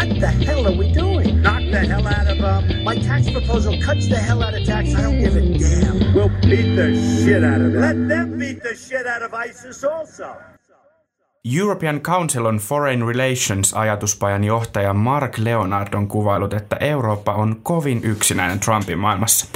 What the hell are we doing? Knock the hell out of them. My tax proposal cuts the hell out of tax. I don't give a damn. We'll beat the shit out of them. Let them beat the shit out of ISIS also. European Council on Foreign Relations ajatuspajan johtaja Mark Leonard on kuvailut, että Eurooppa on kovin yksinäinen Trumpin maailmassa.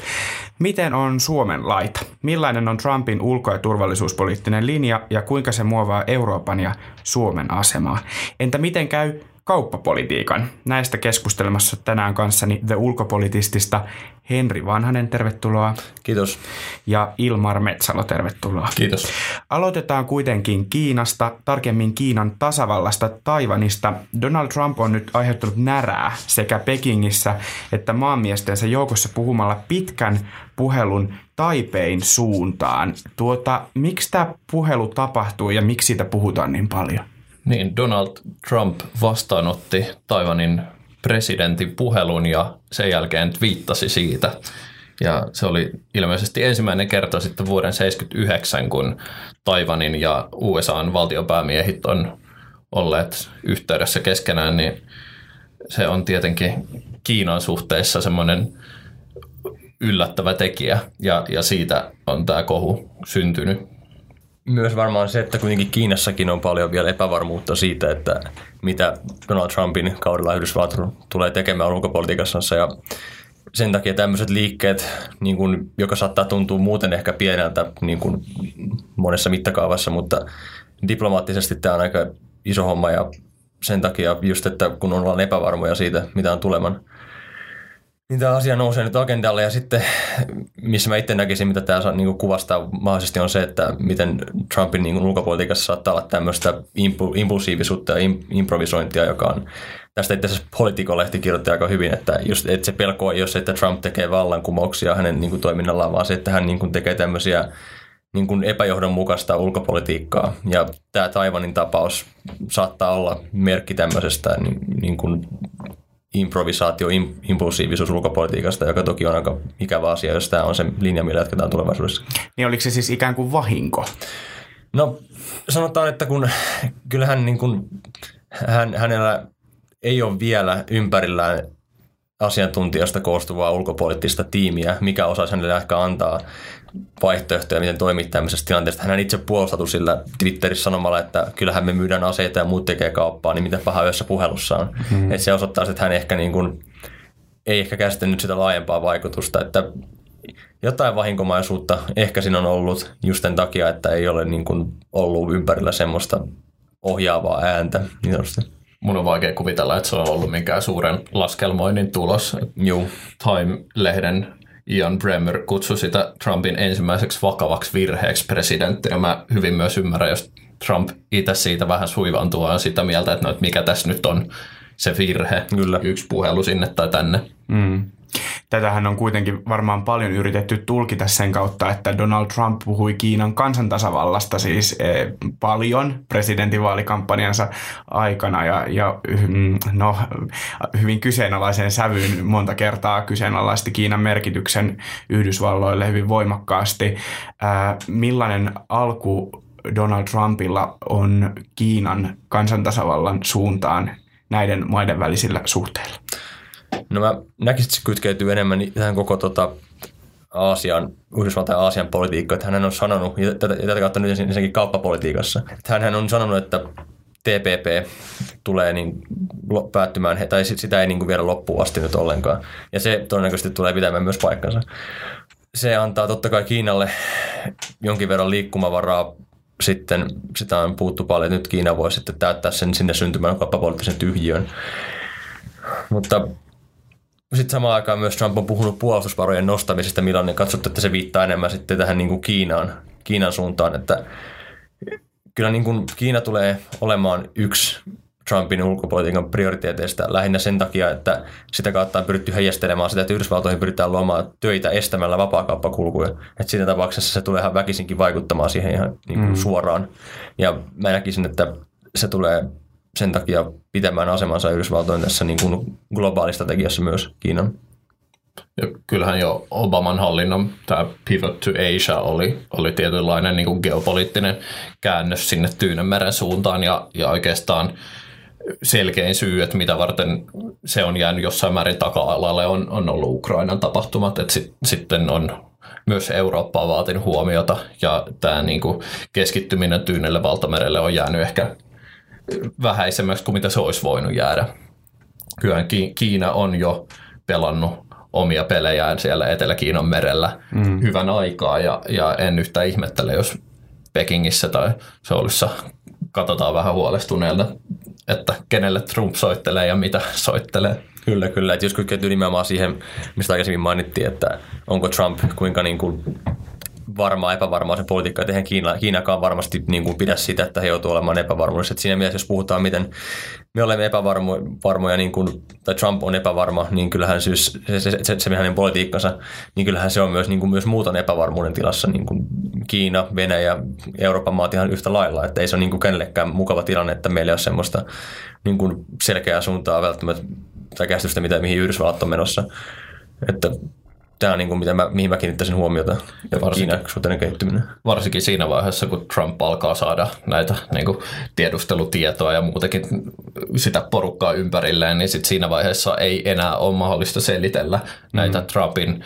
Miten on Suomen laita? Millainen on Trumpin ulko- ja turvallisuuspoliittinen linja ja kuinka se muovaa Euroopan ja Suomen asemaa? Entä miten käy kauppapolitiikan. Näistä keskustelemassa tänään kanssani The Ulkopolitistista Henri Vanhanen, tervetuloa. Kiitos. Ja Ilmar Metsalo, tervetuloa. Kiitos. Aloitetaan kuitenkin Kiinasta, tarkemmin Kiinan tasavallasta Taivanista. Donald Trump on nyt aiheuttanut närää sekä Pekingissä että maanmiestensä joukossa puhumalla pitkän puhelun Taipein suuntaan. Tuota, miksi tämä puhelu tapahtuu ja miksi siitä puhutaan niin paljon? Niin, Donald Trump vastaanotti Taiwanin presidentin puhelun ja sen jälkeen viittasi siitä. Ja se oli ilmeisesti ensimmäinen kerta sitten vuoden 1979, kun Taiwanin ja USAn valtiopäämiehit on olleet yhteydessä keskenään, niin se on tietenkin Kiinan suhteessa semmoinen yllättävä tekijä ja, ja siitä on tämä kohu syntynyt myös varmaan se, että kuitenkin Kiinassakin on paljon vielä epävarmuutta siitä, että mitä Donald Trumpin kaudella Yhdysvallat tulee tekemään ulkopolitiikassa ja sen takia tämmöiset liikkeet, niin kuin, joka saattaa tuntua muuten ehkä pieneltä niin kuin monessa mittakaavassa, mutta diplomaattisesti tämä on aika iso homma ja sen takia just, että kun ollaan epävarmoja siitä, mitä on tuleman, niin tämä asia nousee nyt agendalle ja sitten missä mä itse näkisin, mitä tämä niin kuvastaa mahdollisesti on se, että miten Trumpin niin ulkopolitiikassa saattaa olla tämmöistä impulsiivisuutta ja improvisointia, joka on Tästä itse asiassa Politico-lehti kirjoitti aika hyvin, että, just, että se pelko ei ole se, että Trump tekee vallankumouksia hänen niin kuin, toiminnallaan, vaan se, että hän niin kuin, tekee tämmöisiä niin kuin epäjohdonmukaista ulkopolitiikkaa. Ja tämä Taiwanin tapaus saattaa olla merkki tämmöisestä niin, niin kuin improvisaatio, impulsiivisuus ulkopolitiikasta, joka toki on aika ikävä asia, jos tämä on se linja, millä jatketaan tulevaisuudessa. Niin oliko se siis ikään kuin vahinko? No sanotaan, että kun kyllähän niin kuin, hän, hänellä ei ole vielä ympärillään asiantuntijasta koostuvaa ulkopoliittista tiimiä, mikä osaisi hänelle ehkä antaa vaihtoehtoja, miten toimia tämmöisessä tilanteessa. Hän itse puolustautui sillä Twitterissä sanomalla, että kyllähän me myydään aseita ja muut tekee kauppaa, niin mitä paha yössä puhelussa on. Mm-hmm. Että se osoittaa, että hän ehkä niin kuin, ei ehkä käsittänyt sitä laajempaa vaikutusta, että jotain vahinkomaisuutta ehkä siinä on ollut just sen takia, että ei ole niin kuin ollut ympärillä semmoista ohjaavaa ääntä. Niin Mun on vaikea kuvitella, että se on ollut minkään suuren laskelmoinnin tulos. New Time-lehden Ian Bremmer kutsui sitä Trumpin ensimmäiseksi vakavaksi virheeksi presidenttinä. Mä hyvin myös ymmärrän, jos Trump itse siitä vähän suivantuu ja sitä mieltä, että, no, että mikä tässä nyt on se virhe, Kyllä. yksi puhelu sinne tai tänne. Mm. Tätähän on kuitenkin varmaan paljon yritetty tulkita sen kautta, että Donald Trump puhui Kiinan kansantasavallasta siis eh, paljon presidentinvaalikampanjansa aikana ja, ja mm, no, hyvin kyseenalaiseen sävyyn monta kertaa kyseenalaisti Kiinan merkityksen Yhdysvalloille hyvin voimakkaasti. Millainen alku Donald Trumpilla on Kiinan kansantasavallan suuntaan näiden maiden välisillä suhteilla? No mä näkisin, että se kytkeytyy enemmän tähän koko tota, Aasian, Yhdysvaltain Aasian politiikkaan, että hän on sanonut, ja tätä, ja tätä kautta nyt ensinnäkin kauppapolitiikassa, että hän on sanonut, että TPP tulee niin päättymään, tai sitä ei niin kuin viedä loppuun asti nyt ollenkaan. Ja se todennäköisesti tulee pitämään myös paikkansa. Se antaa totta kai Kiinalle jonkin verran liikkumavaraa sitten, sitä on puuttu paljon, että nyt Kiina voi sitten täyttää sen sinne syntymään kauppapoliittisen tyhjiön. Mutta sitten samaan aikaan myös Trump on puhunut puolustusvarojen nostamisesta, milloin katsottu, että se viittaa enemmän sitten tähän niin kuin Kiinaan, Kiinan suuntaan, että kyllä niin kuin Kiina tulee olemaan yksi Trumpin ulkopolitiikan prioriteeteista lähinnä sen takia, että sitä kautta on pyritty heijastelemaan sitä, että Yhdysvaltoihin pyritään luomaan töitä estämällä vapaakauppakulkuja. Että siinä tapauksessa se tulee ihan väkisinkin vaikuttamaan siihen ihan niin kuin mm. suoraan. Ja mä näkisin, että se tulee sen takia pitämään asemansa Yhdysvaltojen tässä niin kuin globaalistrategiassa myös Kiinan. Ja kyllähän jo Obaman hallinnon tämä Pivot to Asia oli, oli tietynlainen niin kuin geopoliittinen käännös sinne Tyynenmeren suuntaan ja, ja oikeastaan selkein syy, että mitä varten se on jäänyt jossain määrin taka-alalle, on, on ollut Ukrainan tapahtumat. Että sit, sitten on myös Eurooppaa vaatinut huomiota ja tämä niin kuin keskittyminen Tyynelle valtamerelle on jäänyt ehkä vähäisemmäksi kuin mitä se olisi voinut jäädä. Kyllähän Kiina on jo pelannut omia pelejään siellä Etelä-Kiinan merellä mm. hyvän aikaa ja, ja en yhtään ihmettele, jos Pekingissä tai Soulissa katsotaan vähän huolestuneelta, että kenelle Trump soittelee ja mitä soittelee. Kyllä, kyllä. Että jos kytkeytyy nimenomaan siihen, mistä aikaisemmin mainittiin, että onko Trump kuinka niin kuin varmaa epävarmaa se politiikka, että eihän Kiina, Kiinakaan varmasti niin kuin pidä sitä, että he joutuu olemaan epävarmuudessa. Että siinä mielessä, jos puhutaan, miten me olemme epävarmoja, niin kuin, tai Trump on epävarma, niin kyllähän se, se, se, se, se hänen politiikkansa, niin kyllähän se on myös, niin kuin myös muuton epävarmuuden tilassa, niin kuin Kiina, Venäjä, Euroopan maat ihan yhtä lailla, että ei se ole niin kuin kenellekään mukava tilanne, että meillä ei ole semmoista niin kuin selkeää suuntaa välttämättä tai käsitystä, mitä, mihin Yhdysvallat on menossa. Että tämä on niin kuin, mitä mä, mihin mä kiinnittäisin huomiota. Ja varsinkin, Kiinan kehittyminen. Varsinkin siinä vaiheessa, kun Trump alkaa saada näitä niin kuin, tiedustelutietoa ja muutenkin sitä porukkaa ympärilleen, niin sit siinä vaiheessa ei enää ole mahdollista selitellä näitä mm. Trumpin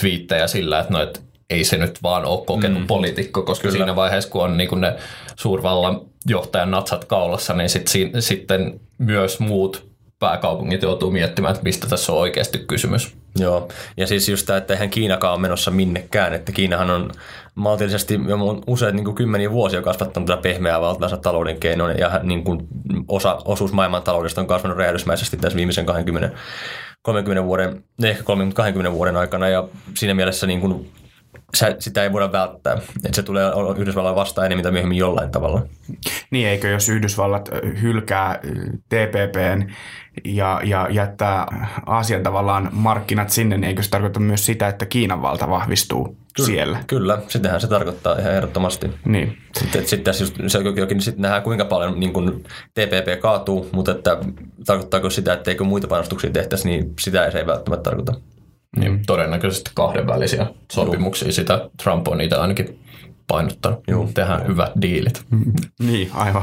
twiittejä sillä, että no, et ei se nyt vaan ole kokenut mm. poliitikko, koska Kyllä. siinä vaiheessa, kun on niin kuin ne suurvallan johtajan natsat kaulassa, niin sit, si, sitten myös muut pääkaupungit joutuu miettimään, että mistä tässä on oikeasti kysymys. Joo, ja siis just tämä, että eihän Kiinakaan ole menossa minnekään, että Kiinahan on maltillisesti jo useat niin kymmeniä vuosia kasvattanut tätä pehmeää valtaansa talouden keinoin, ja niin kuin osa, osuus maailman taloudesta on kasvanut räjähdysmäisesti tässä viimeisen 20 30 vuoden, ehkä 30-20 vuoden aikana, ja siinä mielessä niin kuin sitä ei voida välttää. Että se tulee Yhdysvallan vastaan enemmän tai myöhemmin jollain tavalla. Niin, eikö jos Yhdysvallat hylkää TPPn ja, ja jättää Aasian tavallaan markkinat sinne, niin eikö se tarkoita myös sitä, että Kiinan valta vahvistuu kyllä, siellä? Kyllä, sitähän se tarkoittaa ihan ehdottomasti. Niin. Sitten, sitten tässä just, se jokin, sitten nähdään kuinka paljon niin kuin TPP kaatuu, mutta että, tarkoittaako sitä, että eikö muita panostuksia tehtäisi, niin sitä ei se ei välttämättä tarkoita. Niin, todennäköisesti kahdenvälisiä sopimuksia. Joo. Sitä Trump on niitä ainakin painottanut. Joo. Tehdään hyvät diilit. Niin, aivan.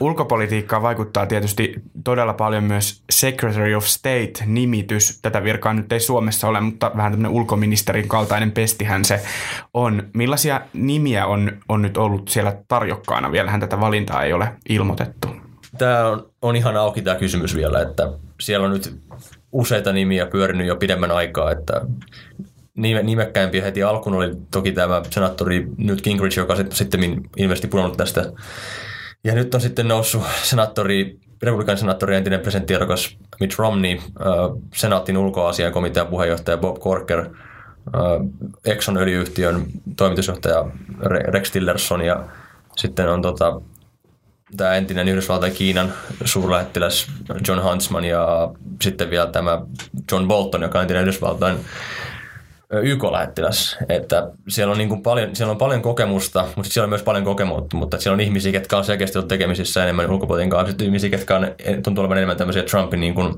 Ulkopolitiikkaa vaikuttaa tietysti todella paljon myös Secretary of State-nimitys. Tätä virkaa nyt ei Suomessa ole, mutta vähän tämmöinen ulkoministerin kaltainen pestihän se on. Millaisia nimiä on, on nyt ollut siellä tarjokkaana? Vielähän tätä valintaa ei ole ilmoitettu. Tämä on, on ihan auki tämä kysymys vielä, että siellä on nyt useita nimiä pyörinyt jo pidemmän aikaa, että nimekkäimpiä heti alkuun oli toki tämä senaattori Newt Gingrich, joka sitten ilmeisesti pudonnut tästä. Ja nyt on sitten noussut senaattori, republikan senaattori entinen presidenttiehdokas Mitt Romney, senaatin ulkoasian komitean puheenjohtaja Bob Corker, Exxon öljyyhtiön toimitusjohtaja Rex Tillerson ja sitten on tota, tämä entinen Yhdysvaltain Kiinan suurlähettiläs John Huntsman ja sitten vielä tämä John Bolton, joka on entinen Yhdysvaltain YK-lähettiläs, että siellä on, niin kuin paljon, siellä on paljon kokemusta, mutta siellä on myös paljon kokemusta, mutta siellä on ihmisiä, jotka on selkeästi ollut tekemisissä enemmän ulkopuolisen kanssa, sitten ihmisiä, jotka on, tuntuu olevan enemmän tämmöisiä Trumpin niin kuin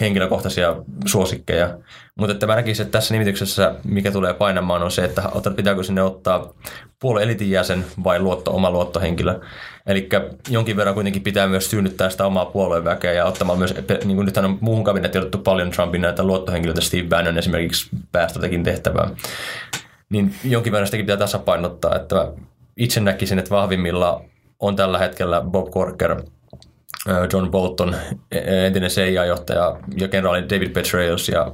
henkilökohtaisia suosikkeja. Mutta että mä näkisin, että tässä nimityksessä, mikä tulee painamaan, on se, että pitääkö sinne ottaa puolueen elitin jäsen vai luotto, oma luottohenkilö. Eli jonkin verran kuitenkin pitää myös synnyttää sitä omaa puolueväkeä ja ottamaan myös, niin kuin nythän on muuhun kabinettiin otettu paljon Trumpin näitä luottohenkilöitä, Steve Bannon esimerkiksi päästötäkin tehtävää. Niin jonkin verran sitäkin pitää tasapainottaa, että itse näkisin, että vahvimmilla on tällä hetkellä Bob Corker, John Bolton, e-, entinen CIA-johtaja ja kenraali David Petraeus ja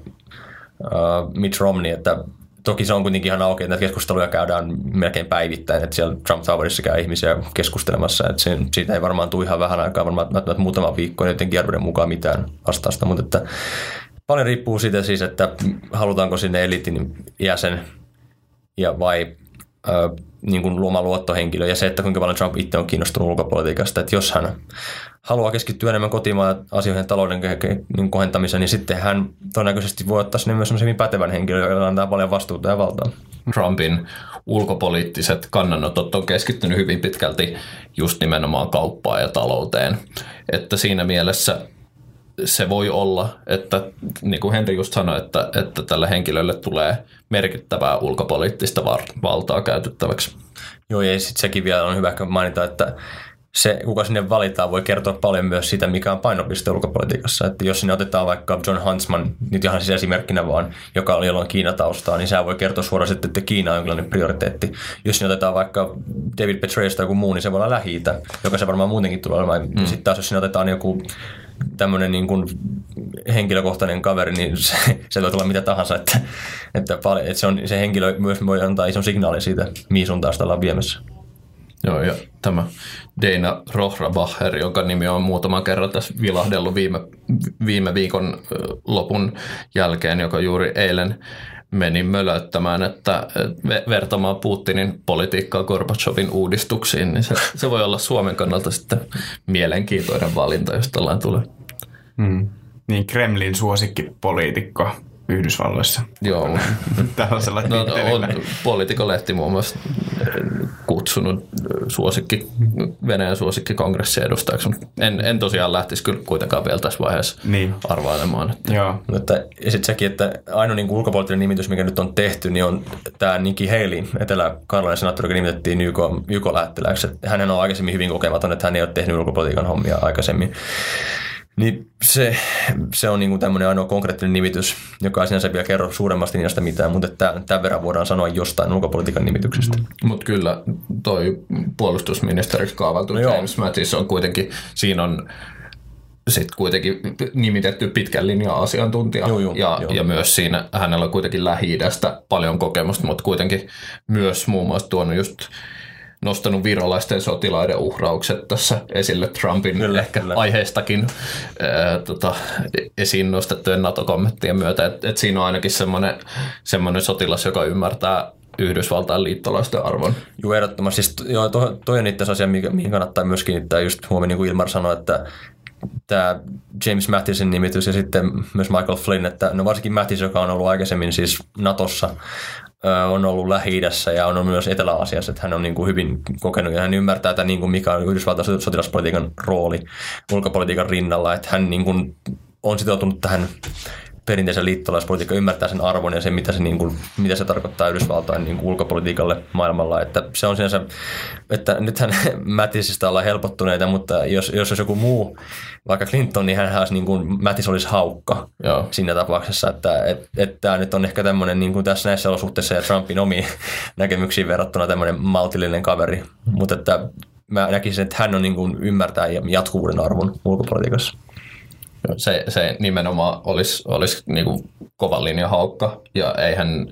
Mitt Romney, että toki se on kuitenkin ihan auki, että näitä keskusteluja käydään melkein päivittäin, että siellä Trump Towerissa käy ihmisiä keskustelemassa, että se, siitä ei varmaan tule ihan vähän aikaa, varmaan että muutama viikko, jotenkin arvioiden mukaan mitään vastausta, mutta että paljon riippuu siitä siis, että halutaanko sinne elitin jäsen ja vai niin kuin luoma luottohenkilö ja se, että kuinka paljon Trump itse on kiinnostunut ulkopolitiikasta, että jos hän haluaa keskittyä enemmän kotimaan asioihin talouden niin kohentamiseen, niin sitten hän todennäköisesti voi ottaa sinne myös hyvin pätevän henkilön, joka antaa paljon vastuuta ja valtaa. Trumpin ulkopoliittiset kannanotot on keskittynyt hyvin pitkälti just nimenomaan kauppaan ja talouteen. Että siinä mielessä se voi olla, että niin kuin Henri just sanoi, että, että tällä henkilölle tulee merkittävää ulkopoliittista valtaa käytettäväksi. Joo, ja sitten sekin vielä on hyvä mainita, että se, kuka sinne valitaan, voi kertoa paljon myös siitä, mikä on painopiste ulkopolitiikassa. Että jos sinne otetaan vaikka John Huntsman, nyt ihan siis esimerkkinä vaan, joka oli jollain Kiinataustaa, niin sehän voi kertoa suoraan sitten, että Kiina on jonkinlainen prioriteetti. Jos sinne otetaan vaikka David Petraeus tai joku muu, niin se voi olla lähi joka se varmaan muutenkin tulee olemaan. Mm. Sitten taas jos sinne otetaan joku tämmöinen niin kuin henkilökohtainen kaveri, niin se, se voi tulla mitä tahansa, että, että, paljon, että se, on, se henkilö myös voi antaa ison signaalin siitä, mihin suuntaan sitä ollaan viemässä. Joo, ja tämä Dana Rohrabacher, jonka nimi on muutaman kerran tässä vilahdellut viime, viime viikon lopun jälkeen, joka juuri eilen meni mölöttämään, että vertamaan Putinin politiikkaa Gorbachevin uudistuksiin, niin se, se voi olla Suomen kannalta sitten mielenkiintoinen valinta, jos tällainen tulee. Mm. Niin Kremlin suosikkipoliitikko Yhdysvalloissa. Joo. Tällaisella no, on Politikolehti muun muassa kutsunut suosikki, Venäjän suosikki kongressin edustajaksi. En, en tosiaan lähtisi kyllä kuitenkaan vielä tässä vaiheessa niin. arvailemaan. Että. Joo. Mutta sitten sekin, että ainoa niin ulkopoliittinen nimitys, mikä nyt on tehty, niin on tämä Nikki Haley, etelä-karjalainen senaattori, joka nimitettiin YK, YK-lähettiläksi. Hän on aikaisemmin hyvin kokematon, että hän ei ole tehnyt ulkopolitiikan hommia aikaisemmin. Niin se, se on niinku tämmöinen ainoa konkreettinen nimitys, joka ei sinänsä vielä kerro suuremmasta niistä mitään, mutta tämän verran voidaan sanoa jostain ulkopolitiikan nimityksestä. Mm. Mutta kyllä toi puolustusministeriksi kaavailtu no James Mattis on kuitenkin, siinä on sitten kuitenkin nimitetty pitkän linjan asiantuntija joo, joo, ja, joo. ja myös siinä hänellä on kuitenkin lähi paljon kokemusta, mutta kuitenkin myös muun muassa tuonut just nostanut virolaisten sotilaiden uhraukset tässä esille Trumpin kyllä, ehkä kyllä. aiheestakin ää, tota, esiin nostettujen NATO-kommenttien myötä. että et siinä on ainakin semmoinen, semmoinen sotilas, joka ymmärtää Yhdysvaltain liittolaisten arvon. Joo, ehdottomasti. Siis, joo, toi, toi on itse asia, mihin kannattaa myös kiinnittää just huomioon, niin kuin Ilmar sanoi, että tämä James Mattisin nimitys ja sitten myös Michael Flynn, että no varsinkin Mattis, joka on ollut aikaisemmin siis Natossa, on ollut lähi ja on myös Etelä-Asiassa, että hän on niin kuin hyvin kokenut ja hän ymmärtää, että niin kuin mikä on Yhdysvaltain sotilaspolitiikan rooli ulkopolitiikan rinnalla, että hän niin kuin on sitoutunut tähän perinteisen liittolaispolitiikka ymmärtää sen arvon ja sen, mitä se, niin kuin, mitä se tarkoittaa Yhdysvaltain niin kuin ulkopolitiikalle maailmalla. Että se on sinänsä, että nythän Mattisista ollaan helpottuneita, mutta jos, jos olisi joku muu, vaikka Clinton, niin hän olisi niin kuin, Mattis olisi haukka Joo. siinä tapauksessa, että et, et tämä nyt on ehkä tämmöinen niin kuin tässä näissä olosuhteissa ja Trumpin omiin näkemyksiin verrattuna tämmöinen maltillinen kaveri, mutta että mä näkisin, että hän on niin kuin ymmärtää jatkuvuuden arvon ulkopolitiikassa. Se, se nimenomaan olisi, olisi niin kuin kovan linjan haukka, ja eihän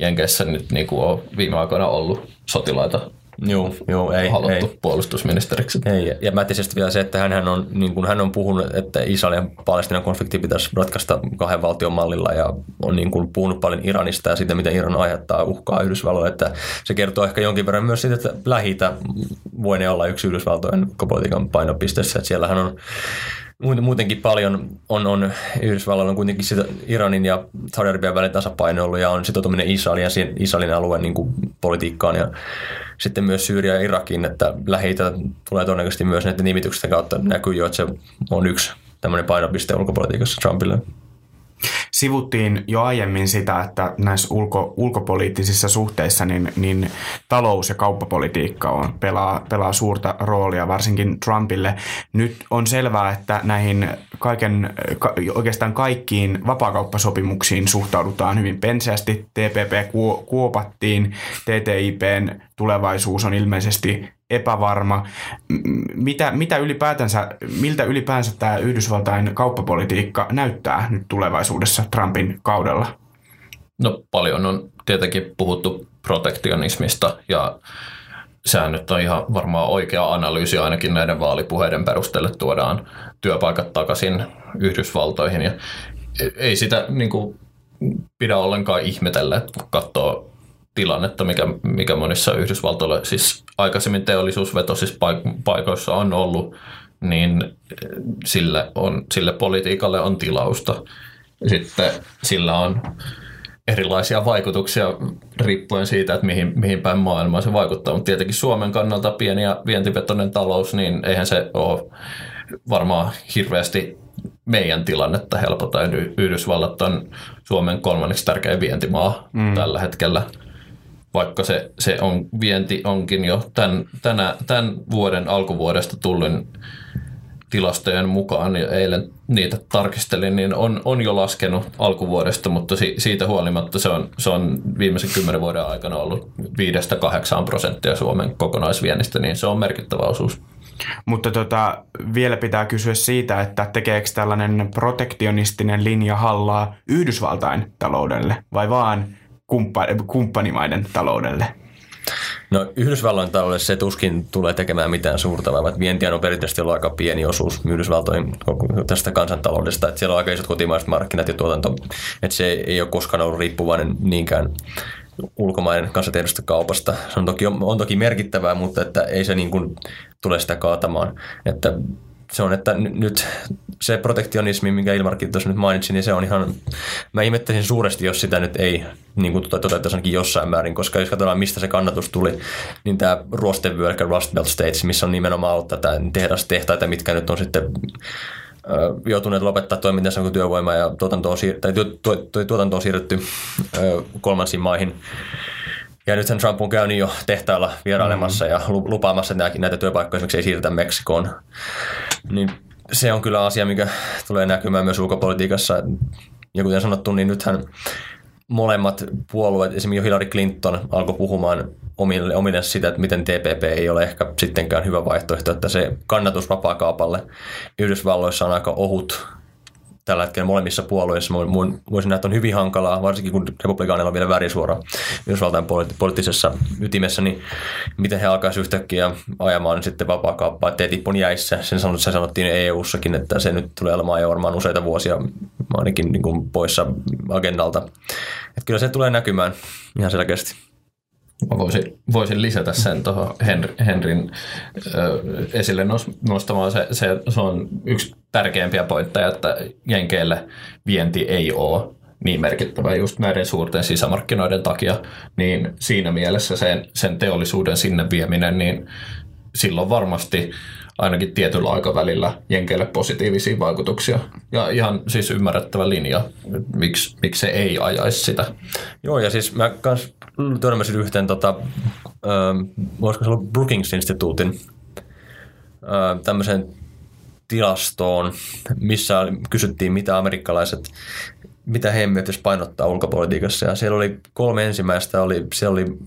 Jenkeissä nyt niin kuin ole viime aikoina ollut sotilaita Joo, joo ei, haluttu ei. puolustusministeriksi. Ei, ja mätisesti vielä se, että hän on, niin kuin hän on puhunut, että Israelin ja Palestinan konflikti pitäisi ratkaista kahden valtion mallilla ja on niin kuin puhunut paljon Iranista ja siitä, miten Iran aiheuttaa uhkaa Yhdysvalloille. Että se kertoo ehkä jonkin verran myös siitä, että lähitä voi ne olla yksi Yhdysvaltojen politiikan painopisteessä. Että siellähän on muutenkin paljon on, on Yhdysvalloilla on kuitenkin sitä Iranin ja Saudi-Arabian välin tasapaino ollut ja on sitoutuminen Israelin ja Israelin alueen niin kuin politiikkaan ja sitten myös Syyria ja Irakin, että lähi tulee todennäköisesti myös näiden nimityksistä kautta näkyy jo, että se on yksi tämmöinen painopiste ulkopolitiikassa Trumpille sivuttiin jo aiemmin sitä, että näissä ulko, ulkopoliittisissa suhteissa niin, niin talous- ja kauppapolitiikka on, pelaa, pelaa suurta roolia varsinkin Trumpille. Nyt on selvää, että näihin kaiken, ka, oikeastaan kaikkiin vapaakauppasopimuksiin suhtaudutaan hyvin penseästi. TPP kuopattiin, TTIPn tulevaisuus on ilmeisesti epävarma. Mitä, mitä ylipäätänsä, miltä ylipäänsä tämä Yhdysvaltain kauppapolitiikka näyttää nyt tulevaisuudessa Trumpin kaudella? No paljon on tietenkin puhuttu protektionismista ja sehän nyt on ihan varmaan oikea analyysi ainakin näiden vaalipuheiden perusteella tuodaan työpaikat takaisin Yhdysvaltoihin ja ei sitä niin kuin, pidä ollenkaan ihmetellä, kun katsoo tilannetta, mikä, mikä monissa Yhdysvaltoilla, siis aikaisemmin teollisuusvetoisissa paikoissa on ollut, niin sille, on, sille politiikalle on tilausta. Sitten sillä on erilaisia vaikutuksia riippuen siitä, että mihin, mihin päin maailmaa se vaikuttaa. Mutta tietenkin Suomen kannalta pieni ja vientivetoinen talous, niin eihän se ole varmaan hirveästi meidän tilannetta helpota. Yhdysvallat on Suomen kolmanneksi tärkein vientimaa mm. tällä hetkellä – vaikka se, se on, vienti onkin jo tämän, tänä, tämän vuoden alkuvuodesta tullut tilastojen mukaan, ja eilen niitä tarkistelin, niin on, on jo laskenut alkuvuodesta, mutta si, siitä huolimatta se on, se on viimeisen kymmenen vuoden aikana ollut 5-8 prosenttia Suomen kokonaisviennistä, niin se on merkittävä osuus. Mutta tota, vielä pitää kysyä siitä, että tekeekö tällainen protektionistinen linja hallaa Yhdysvaltain taloudelle vai vaan kumppa- kumppanimaiden taloudelle? No Yhdysvalloin taloudelle se tuskin tulee tekemään mitään suurta, vaan vientiä on perinteisesti ollut aika pieni osuus Yhdysvaltojen tästä kansantaloudesta, että siellä on aika isot kotimaiset markkinat ja tuotanto, että se ei ole koskaan ollut riippuvainen niinkään ulkomainen kansantiedosta kaupasta. Se on toki, on toki merkittävää, mutta että ei se niin kuin tule sitä kaatamaan. Että se on, että nyt se protektionismi, minkä Ilmarkin tuossa nyt mainitsi, niin se on ihan, mä ihmettäisin suuresti, jos sitä nyt ei niin kuin toteuttaisi ainakin jossain määrin, koska jos katsotaan, mistä se kannatus tuli, niin tämä ruostevyö, eli Rust Belt States, missä on nimenomaan ollut tätä tehdastehtaita, mitkä nyt on sitten joutuneet lopettaa toimintansa, kun työvoima ja tuotanto on, siir- tai tuotanto on siirretty kolmansiin maihin. Ja nythän Trump on käynyt jo tehtailla vierailemassa mm. ja lupaamassa, että näitä työpaikkoja esimerkiksi ei siirretä Meksikoon. Niin se on kyllä asia, mikä tulee näkymään myös ulkopolitiikassa. Ja kuten sanottu, niin nythän molemmat puolueet, esimerkiksi Hillary Clinton alkoi puhumaan omille, omille sitä, että miten TPP ei ole ehkä sittenkään hyvä vaihtoehto, että se kannatus vapaakaupalle Yhdysvalloissa on aika ohut tällä hetkellä molemmissa puolueissa. Voisin nähdä, on hyvin hankalaa, varsinkin kun republikaanilla on vielä värisuora Yhdysvaltain poliittisessa ytimessä, niin miten he alkaisivat yhtäkkiä ajamaan sitten vapaakauppaa. TTIP on jäissä, sen sanot, se sanottiin EU-sakin, että se nyt tulee olemaan jo varmaan useita vuosia ainakin niin kuin poissa agendalta. Että kyllä se tulee näkymään ihan selkeästi. Mä voisin, voisin lisätä sen tuohon Henry, Henrin ö, esille nostamaan. Se, se, se on yksi tärkeimpiä pointteja, että Jenkeille vienti ei ole niin merkittävä just näiden suurten sisämarkkinoiden takia, niin siinä mielessä sen, sen teollisuuden sinne vieminen, niin silloin varmasti ainakin tietyllä aikavälillä Jenkeille positiivisia vaikutuksia. Ja ihan siis ymmärrettävä linja, miksi, miksi se ei ajaisi sitä. Joo, ja siis mä kans törmäsin yhteen, tota, äh, voisiko se olla Brookings Instituutin äh, tämmöiseen tilastoon, missä kysyttiin, mitä amerikkalaiset, mitä he myös painottaa ulkopolitiikassa. Ja siellä oli kolme ensimmäistä, oli, siellä oli,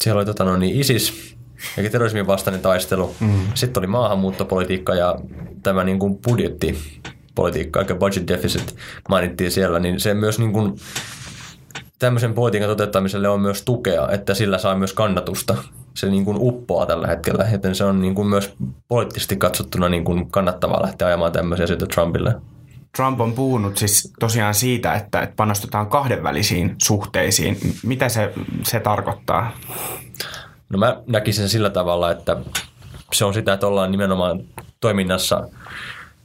siellä oli tota, no niin, ISIS, eli terrorismin vastainen taistelu. Mm. Sitten oli maahanmuuttopolitiikka ja tämä niin kuin budjettipolitiikka, eli budget deficit mainittiin siellä, niin se myös niin kuin, tämmöisen politiikan toteuttamiselle on myös tukea, että sillä saa myös kannatusta. Se niin kuin uppoaa tällä hetkellä, joten se on niin kuin myös poliittisesti katsottuna niin kuin kannattavaa lähteä ajamaan tämmöisiä asioita Trumpille. Trump on puhunut siis tosiaan siitä, että, että panostetaan kahdenvälisiin suhteisiin. Mitä se, se tarkoittaa? No mä näkisin sen sillä tavalla, että se on sitä, että ollaan nimenomaan toiminnassa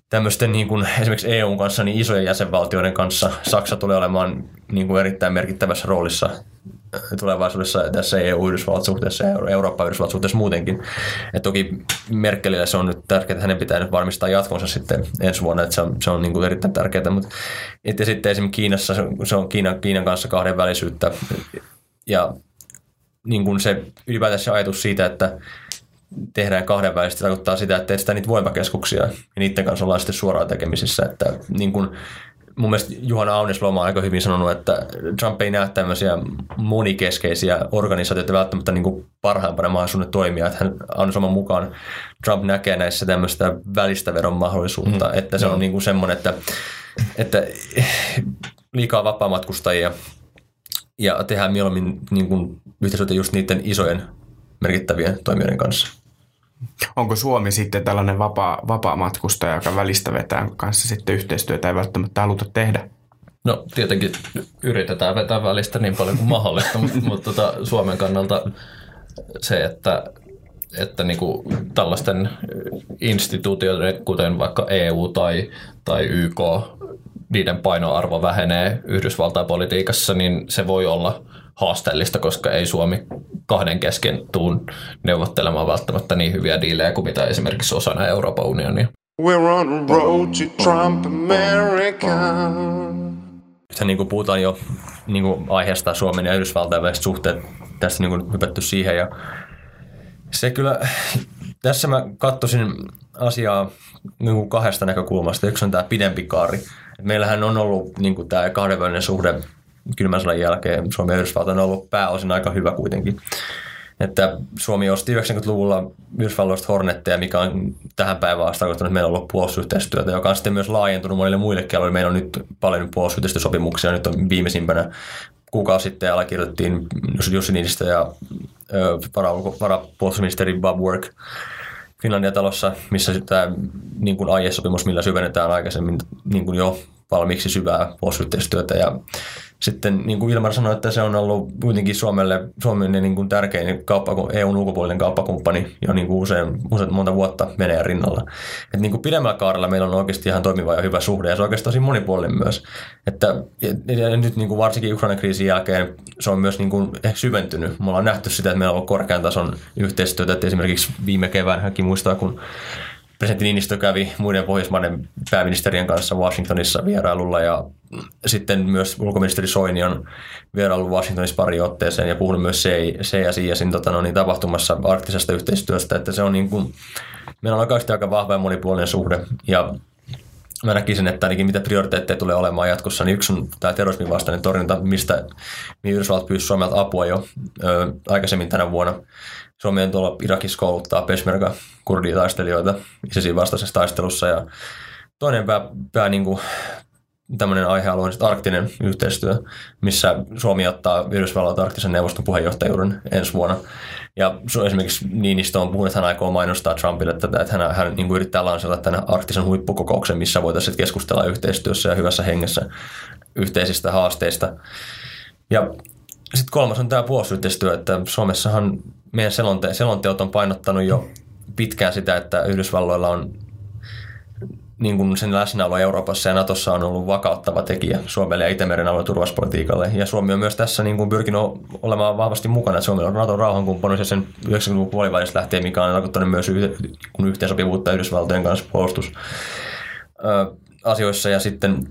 tämmöisten niin kuin esimerkiksi EUn kanssa niin isojen jäsenvaltioiden kanssa. Saksa tulee olemaan niin kuin erittäin merkittävässä roolissa tulevaisuudessa tässä EU-Yhdysvallat suhteessa ja Eurooppa-Yhdysvallat suhteessa muutenkin. Et toki Merkelille se on nyt tärkeää, että hänen pitää nyt varmistaa jatkonsa sitten ensi vuonna, että se on, se on niin kuin erittäin tärkeää. Mutta että sitten esimerkiksi Kiinassa se on Kiinan, Kiinan kanssa kahdenvälisyyttä ja niin kuin se ylipäätään se ajatus siitä, että tehdään kahdenvälisesti, tarkoittaa sitä, että tehdään niitä voimakeskuksia ja niiden kanssa ollaan sitten suoraan tekemisissä. Että niin kuin, mun mielestä Juhana Aunesloma on aika hyvin sanonut, että Trump ei näe tämmöisiä monikeskeisiä organisaatioita välttämättä niin kuin parhaimpana mahdollisuuden toimia. Että hän Aunesloma mukaan Trump näkee näissä tämmöistä välistä veron mahdollisuutta, mm. että se on niin kuin semmoinen, että, että liikaa vapaamatkustajia ja tehdään mieluummin niin kuin yhteistyötä just niiden isojen merkittävien toimijoiden kanssa. Onko Suomi sitten tällainen vapaa, vapaa matkustaja, joka välistä vetää kanssa sitten yhteistyötä ei välttämättä haluta tehdä? No tietenkin yritetään vetää välistä niin paljon kuin mahdollista, mutta, mutta tota, Suomen kannalta se, että, että niin kuin tällaisten instituutioiden, kuten vaikka EU tai, tai YK, niiden painoarvo vähenee Yhdysvaltain politiikassa, niin se voi olla haasteellista, koska ei Suomi kahden kesken tuun neuvottelemaan välttämättä niin hyviä diilejä kuin mitä esimerkiksi osana Euroopan unionia. We're on a road to Trump America. Nythän niin kuin puhutaan jo niin kuin aiheesta Suomen ja Yhdysvaltain väliset suhteet tässä niin kuin hypätty siihen ja se kyllä, tässä mä katsoisin asiaa niin kuin kahdesta näkökulmasta. Yksi on tämä pidempi kaari. Meillähän on ollut niin kuin tämä kahdenvälinen suhde kylmän sodan jälkeen. Suomi ja Yhdysvallat on ollut pääosin aika hyvä kuitenkin. Että Suomi osti 90-luvulla Yhdysvalloista Hornetteja, mikä on tähän päivään asti tarkoittanut, että meillä on ollut puolustusyhteistyötä, joka on sitten myös laajentunut monille muillekin aloille. Meillä on nyt paljon puolustusyhteistyösopimuksia. Nyt on viimeisimpänä kuukausi sitten allekirjoitettiin Jussi Niinistö ja varapuolustusministeri Bob Work Finlandia-talossa, missä tämä niin kuin aiesopimus, millä syvennetään aikaisemmin niin kuin jo valmiiksi syvää puolustusyhteistyötä ja sitten niin kuin Ilmar sanoi, että se on ollut kuitenkin Suomelle Suomen niin kuin tärkein kauppa, EUn ulkopuolinen kauppakumppani jo niin kuin usein, usein monta vuotta Venäjän rinnalla. Et niin kuin pidemmällä kaarella meillä on oikeasti ihan toimiva ja hyvä suhde ja se on oikeastaan tosi monipuolinen myös. Että, ja, nyt niin kuin varsinkin Ukrainan kriisin jälkeen se on myös niin kuin ehkä syventynyt. Me ollaan nähty sitä, että meillä on ollut korkean tason yhteistyötä, että esimerkiksi viime kevään hänkin muistaa, kun presidentti Niinistö kävi muiden Pohjoismaiden pääministerien kanssa Washingtonissa vierailulla ja sitten myös ulkoministeri Soini on vierailu Washingtonissa pari otteeseen ja puhunut myös CSISin tota, no, niin, tapahtumassa arktisesta yhteistyöstä, että se on niin kuin, meillä on oikeasti aika vahva ja monipuolinen suhde ja mä näkisin, että ainakin mitä prioriteetteja tulee olemaan jatkossa, niin yksi on tämä terrorismin vastainen torjunta, mistä Yhdysvallat pyysi Suomelta apua jo ö, aikaisemmin tänä vuonna. Suomi on tuolla Irakissa kouluttaa Peshmerga kurditaistelijoita ISISin vastaisessa taistelussa ja toinen pää, pää niin kuin, tämmöinen aihealue on arktinen yhteistyö, missä Suomi ottaa Yhdysvallat arktisen neuvoston puheenjohtajuuden ensi vuonna. Ja esimerkiksi Niinistö on puhunut, että hän aikoo mainostaa Trumpille tätä, että hän, hän niin kuin yrittää lansata tänne arktisen huippukokouksen, missä voitaisiin keskustella yhteistyössä ja hyvässä hengessä yhteisistä haasteista. Ja sitten kolmas on tämä puolustusyhteistyö, että Suomessahan meidän selonte- selonteot on painottanut jo pitkään sitä, että Yhdysvalloilla on niin kuin sen läsnäolo Euroopassa ja Natossa on ollut vakauttava tekijä Suomelle ja Itämeren alueen turvallisuuspolitiikalle. Ja Suomi on myös tässä niin kuin pyrkinyt olemaan vahvasti mukana. Suomi on Naton rauhankumppanuus ja sen 90-luvun puolivälistä lähtien, mikä on tarkoittanut myös yhteensopivuutta Yhdysvaltojen kanssa puolustusasioissa. Ja sitten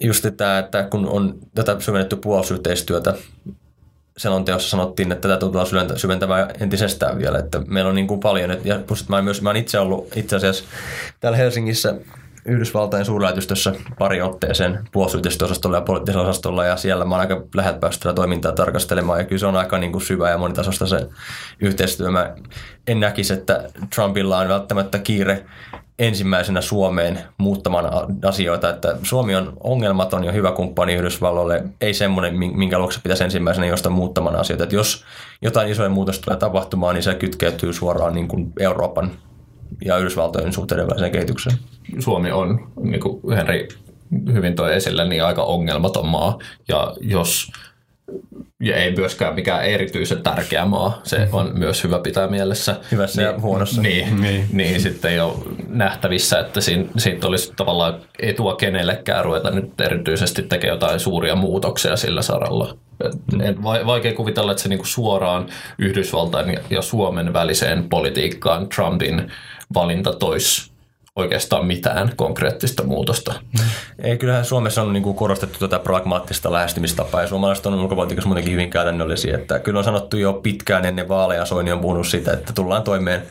just tämä, että kun on tätä syvennetty puolustusyhteistyötä selonteossa sanottiin, että tätä tullaan syventämään entisestään vielä, että meillä on niin kuin paljon, ja plus, mä, myös, mä olen itse ollut itse asiassa täällä Helsingissä Yhdysvaltain suurlähetystössä pari otteeseen puolustusyhteistyöosastolla ja poliittisella osastolla ja siellä mä oon aika läheltä päässyt toimintaa tarkastelemaan ja kyllä se on aika niin kuin syvä ja monitasosta se yhteistyö. Mä en näkisi, että Trumpilla on välttämättä kiire ensimmäisenä Suomeen muuttamaan asioita, että Suomi on ongelmaton ja hyvä kumppani Yhdysvalloille, ei semmoinen, minkä luokse pitäisi ensimmäisenä josta muuttamaan asioita. Että jos jotain isoja muutosta tulee tapahtumaan, niin se kytkeytyy suoraan niin kuin Euroopan ja Yhdysvaltojen suhteiden väliseen kehitykseen. Suomi on, niin kuin Henri hyvin toi esille, niin aika ongelmaton maa. Ja jos ja ei myöskään mikään erityisen tärkeä maa. Se mm-hmm. on myös hyvä pitää mielessä. Hyvässä niin, ja huonossa. Niin, niin. niin sitten ei ole nähtävissä, että siinä, siitä olisi tavallaan etua kenellekään ruveta nyt erityisesti tekemään jotain suuria muutoksia sillä saralla. En, vaikea kuvitella, että se niinku suoraan Yhdysvaltain ja Suomen väliseen politiikkaan Trumpin valinta toisi oikeastaan mitään konkreettista muutosta. Ei, kyllähän Suomessa on niin kuin korostettu tätä pragmaattista lähestymistapaa ja suomalaiset on ulkopolitiikassa muutenkin hyvin käytännöllisiä. Että kyllä on sanottu jo pitkään ennen vaaleja, Soini on puhunut siitä, että tullaan toimeen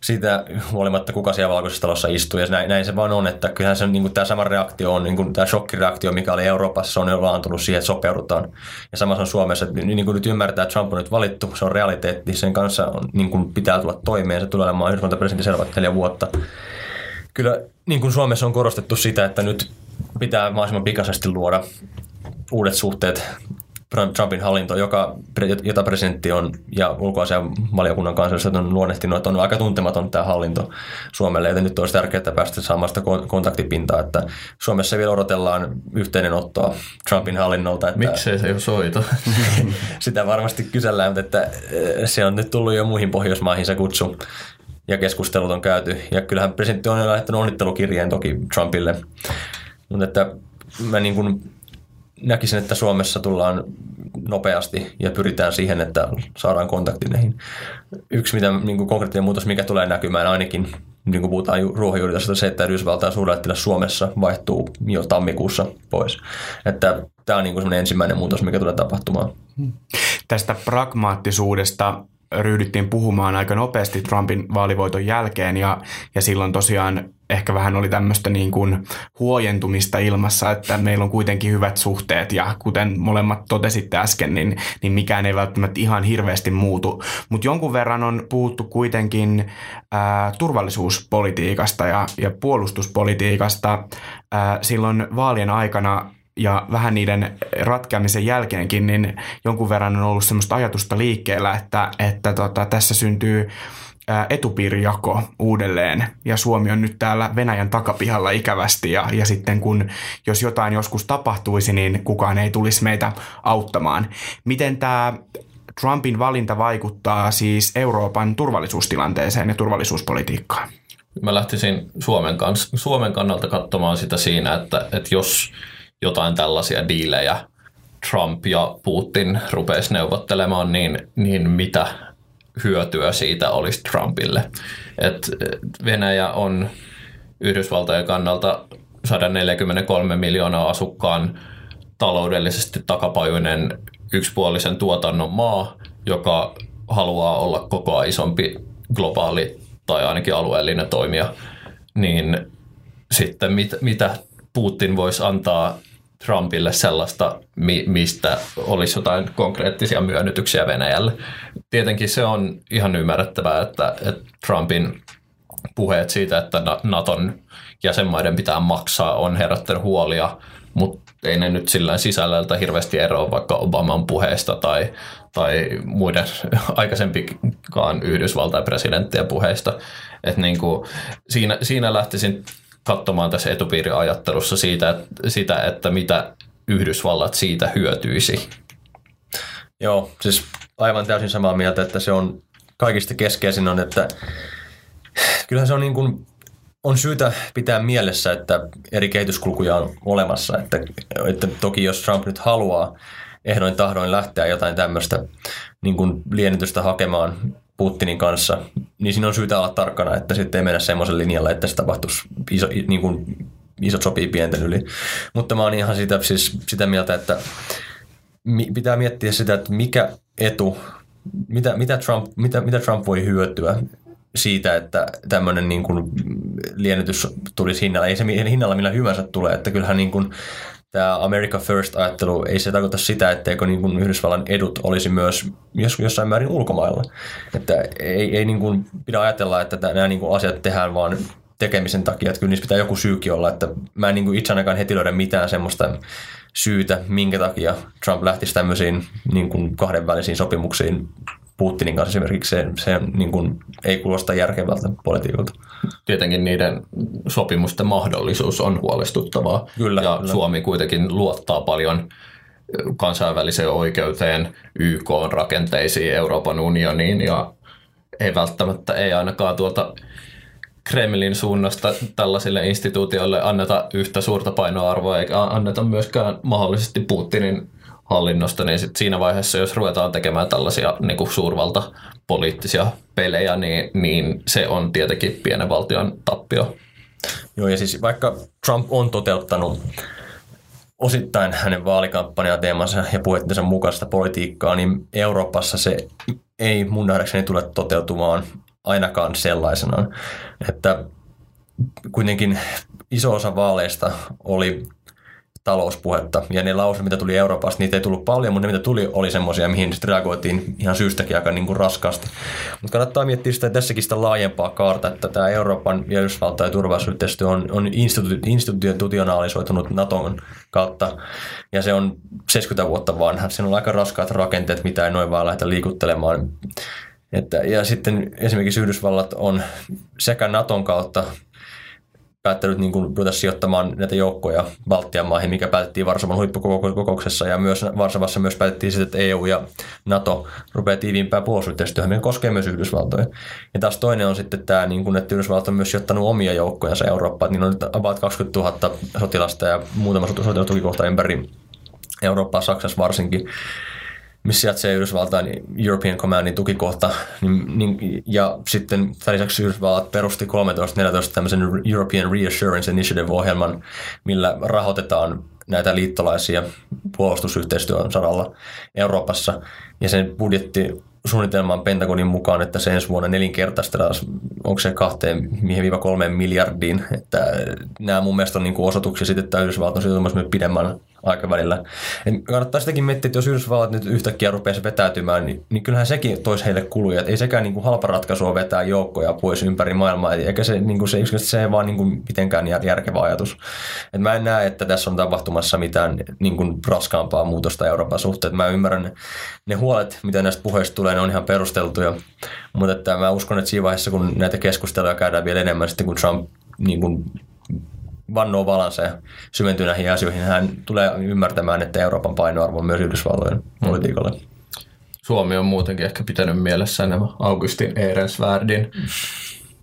siitä huolimatta, kuka siellä valkoisessa talossa istuu. Ja näin, näin se vaan on, että kyllähän se, niin kuin tämä sama reaktio on, niin kuin tämä shokkireaktio, mikä oli Euroopassa, on jo laantunut siihen, että sopeudutaan. Ja samassa on Suomessa, että niin kuin nyt ymmärtää, että Trump on nyt valittu, se on realiteetti, sen kanssa on, niin kuin pitää tulla toimeen, se tulee olemaan Yhdysvaltain presidentti seuraavat neljä vuotta kyllä niin kuin Suomessa on korostettu sitä, että nyt pitää mahdollisimman pikaisesti luoda uudet suhteet Trumpin hallinto, joka, jota presidentti on ja ulkoasian valiokunnan kanssa on luonnehtinut, että on aika tuntematon tämä hallinto Suomelle, joten nyt olisi tärkeää päästä saamaan sitä kontaktipintaa, että Suomessa vielä odotellaan yhteydenottoa Trumpin hallinnolta. Että Miksei se jo soita? sitä varmasti kysellään, mutta että eh, se on nyt tullut jo muihin Pohjoismaihin se kutsu ja keskustelut on käyty. Ja kyllähän presidentti on lähettänyt onnittelukirjeen toki Trumpille. Mutta että mä niin kuin näkisin, että Suomessa tullaan nopeasti ja pyritään siihen, että saadaan kontakti näihin. Yksi mitä, niin kuin konkreettinen muutos, mikä tulee näkymään ainakin niin kuin puhutaan ruohonjuuritasosta, se, että Yhdysvaltain suurlähettiläs Suomessa vaihtuu jo tammikuussa pois. Että tämä on niin kuin ensimmäinen muutos, mikä tulee tapahtumaan. Tästä pragmaattisuudesta ryhdyttiin puhumaan aika nopeasti Trumpin vaalivoiton jälkeen ja, ja silloin tosiaan ehkä vähän oli tämmöistä niin kuin huojentumista ilmassa, että meillä on kuitenkin hyvät suhteet ja kuten molemmat totesitte äsken, niin, niin mikään ei välttämättä ihan hirveästi muutu. Mutta jonkun verran on puhuttu kuitenkin ää, turvallisuuspolitiikasta ja, ja puolustuspolitiikasta. Ää, silloin vaalien aikana ja vähän niiden ratkeamisen jälkeenkin, niin jonkun verran on ollut semmoista ajatusta liikkeellä, että, että tota, tässä syntyy etupiirijako uudelleen ja Suomi on nyt täällä Venäjän takapihalla ikävästi ja, ja sitten kun jos jotain joskus tapahtuisi, niin kukaan ei tulisi meitä auttamaan. Miten tämä Trumpin valinta vaikuttaa siis Euroopan turvallisuustilanteeseen ja turvallisuuspolitiikkaan? Mä lähtisin Suomen, kanssa, Suomen kannalta katsomaan sitä siinä, että, että jos jotain tällaisia diilejä Trump ja Putin rupeisi neuvottelemaan, niin, niin mitä hyötyä siitä olisi Trumpille. Et Venäjä on Yhdysvaltojen kannalta 143 miljoonaa asukkaan taloudellisesti takapajuinen yksipuolisen tuotannon maa, joka haluaa olla koko ajan isompi globaali tai ainakin alueellinen toimija, niin sitten mit, mitä Putin voisi antaa Trumpille sellaista, mistä olisi jotain konkreettisia myönnytyksiä Venäjälle. Tietenkin se on ihan ymmärrettävää, että, että Trumpin puheet siitä, että Naton jäsenmaiden pitää maksaa, on herättänyt huolia, mutta ei ne nyt sillä sisällöltä hirveästi eroa vaikka Obaman puheesta tai, tai muiden aikaisempikaan Yhdysvaltain presidenttien puheista. Et niin kuin siinä, siinä lähtisin katsomaan tässä etupiiriajattelussa siitä, että, sitä, että mitä Yhdysvallat siitä hyötyisi. Joo, siis aivan täysin samaa mieltä, että se on kaikista keskeisin on, että kyllähän se on niin kuin, on syytä pitää mielessä, että eri kehityskulkuja on olemassa. Että, että toki jos Trump nyt haluaa ehdoin tahdoin lähteä jotain tämmöistä niin kuin liennytystä hakemaan Putinin kanssa, niin siinä on syytä olla tarkkana, että sitten ei mennä semmoisen linjalla, että se tapahtuisi iso, niin kuin isot sopii pienten yli. Mutta mä oon ihan sitä, siis sitä mieltä, että pitää miettiä sitä, että mikä etu, mitä, mitä, Trump, mitä, mitä Trump voi hyötyä siitä, että tämmöinen niin kuin liennytys tulisi hinnalla. Ei se hinnalla millä hyvänsä tulee, että kyllähän niin kuin tämä America First-ajattelu, ei se tarkoita sitä, etteikö niin kuin Yhdysvallan edut olisi myös jossain määrin ulkomailla. Että ei, ei niin kuin pidä ajatella, että nämä niin kuin asiat tehdään vaan tekemisen takia, että kyllä niissä pitää joku syykin olla, että mä en niin kuin itse ainakaan heti löydä mitään semmoista syytä, minkä takia Trump lähtisi tämmöisiin niin kuin kahdenvälisiin sopimuksiin Putinin kanssa esimerkiksi se, se niin kuin, ei kuulosta järkevältä politiikalta. Tietenkin niiden sopimusten mahdollisuus on huolestuttavaa. Kyllä, ja kyllä. Suomi kuitenkin luottaa paljon kansainväliseen oikeuteen, YK rakenteisiin, Euroopan unioniin ja ei välttämättä, ei ainakaan tuolta Kremlin suunnasta tällaisille instituutioille anneta yhtä suurta painoarvoa eikä anneta myöskään mahdollisesti Putinin hallinnosta, niin sit siinä vaiheessa, jos ruvetaan tekemään tällaisia niin kuin suurvalta poliittisia pelejä, niin, niin se on tietenkin pienen valtion tappio. Joo, ja siis vaikka Trump on toteuttanut osittain hänen vaalikampanjateemansa ja puheittensa mukaista politiikkaa, niin Euroopassa se ei mun nähdäkseni tule toteutumaan ainakaan sellaisenaan. Että kuitenkin iso osa vaaleista oli talouspuhetta. Ja ne lausut, mitä tuli Euroopasta, niitä ei tullut paljon, mutta ne, mitä tuli, oli semmoisia, mihin sitten reagoitiin ihan syystäkin aika niin kuin raskaasti. Mutta kannattaa miettiä sitä tässäkin sitä laajempaa kaarta, että tämä Euroopan ja Yhdysvaltain turvallisuusyhteistyö on, on institu- institutionaalisoitunut Naton kautta, ja se on 70 vuotta vanha. Siinä on aika raskaat rakenteet, mitä ei noin vaan lähdetä liikuttelemaan. Että, ja sitten esimerkiksi Yhdysvallat on sekä Naton kautta päättänyt niin kuin ruveta sijoittamaan näitä joukkoja Baltian maihin, mikä päätettiin Varsovan huippukokouksessa. Ja myös Varsovassa myös päätettiin sitten, että EU ja NATO rupeaa tiiviimpää puolustusyhteistyöhön, mikä koskee myös Yhdysvaltoja. Ja taas toinen on sitten tämä, niin kuin, että Yhdysvallat on myös sijoittanut omia joukkojansa Eurooppaan, niin on nyt about 20 000 sotilasta ja muutama sotilastukikohta ympäri Eurooppaa, Saksassa varsinkin missä sijaitsee Yhdysvaltain European Commandin tukikohta. Niin, niin, ja sitten tämän lisäksi Yhdysvallat perusti 13-14 tämmöisen European Reassurance Initiative-ohjelman, millä rahoitetaan näitä liittolaisia puolustusyhteistyön saralla Euroopassa. Ja sen budjetti suunnitelman Pentagonin mukaan, että se ensi vuonna nelinkertaistaa, onko se kahteen viiva kolmeen miljardiin. Että nämä mun mielestä on niin osoituksia siitä, että Yhdysvallat on sitoutumassa myös pidemmän aikavälillä. Et kannattaa sitäkin miettiä, että jos Yhdysvallat nyt yhtäkkiä rupeaisi vetäytymään, niin, niin kyllähän sekin toisi heille kuluja. Et ei sekään niin kuin halpa ratkaisua vetää joukkoja pois ympäri maailmaa, eikä se, niin kuin se, se ei vaan niin kuin mitenkään järkevä ajatus. Et mä en näe, että tässä on tapahtumassa mitään niin kuin raskaampaa muutosta Euroopan suhteen. Mä ymmärrän ne, ne huolet, mitä näistä puheista tulee, ne on ihan perusteltuja. Mutta että mä uskon, että siinä vaiheessa, kun näitä keskusteluja käydään vielä enemmän sitten, kun Trump niin kuin vannoo valansa ja syventyy näihin asioihin, hän tulee ymmärtämään, että Euroopan painoarvo on myös Yhdysvaltojen mm. politiikalla. Suomi on muutenkin ehkä pitänyt mielessä nämä Augustin Ehrensvärdin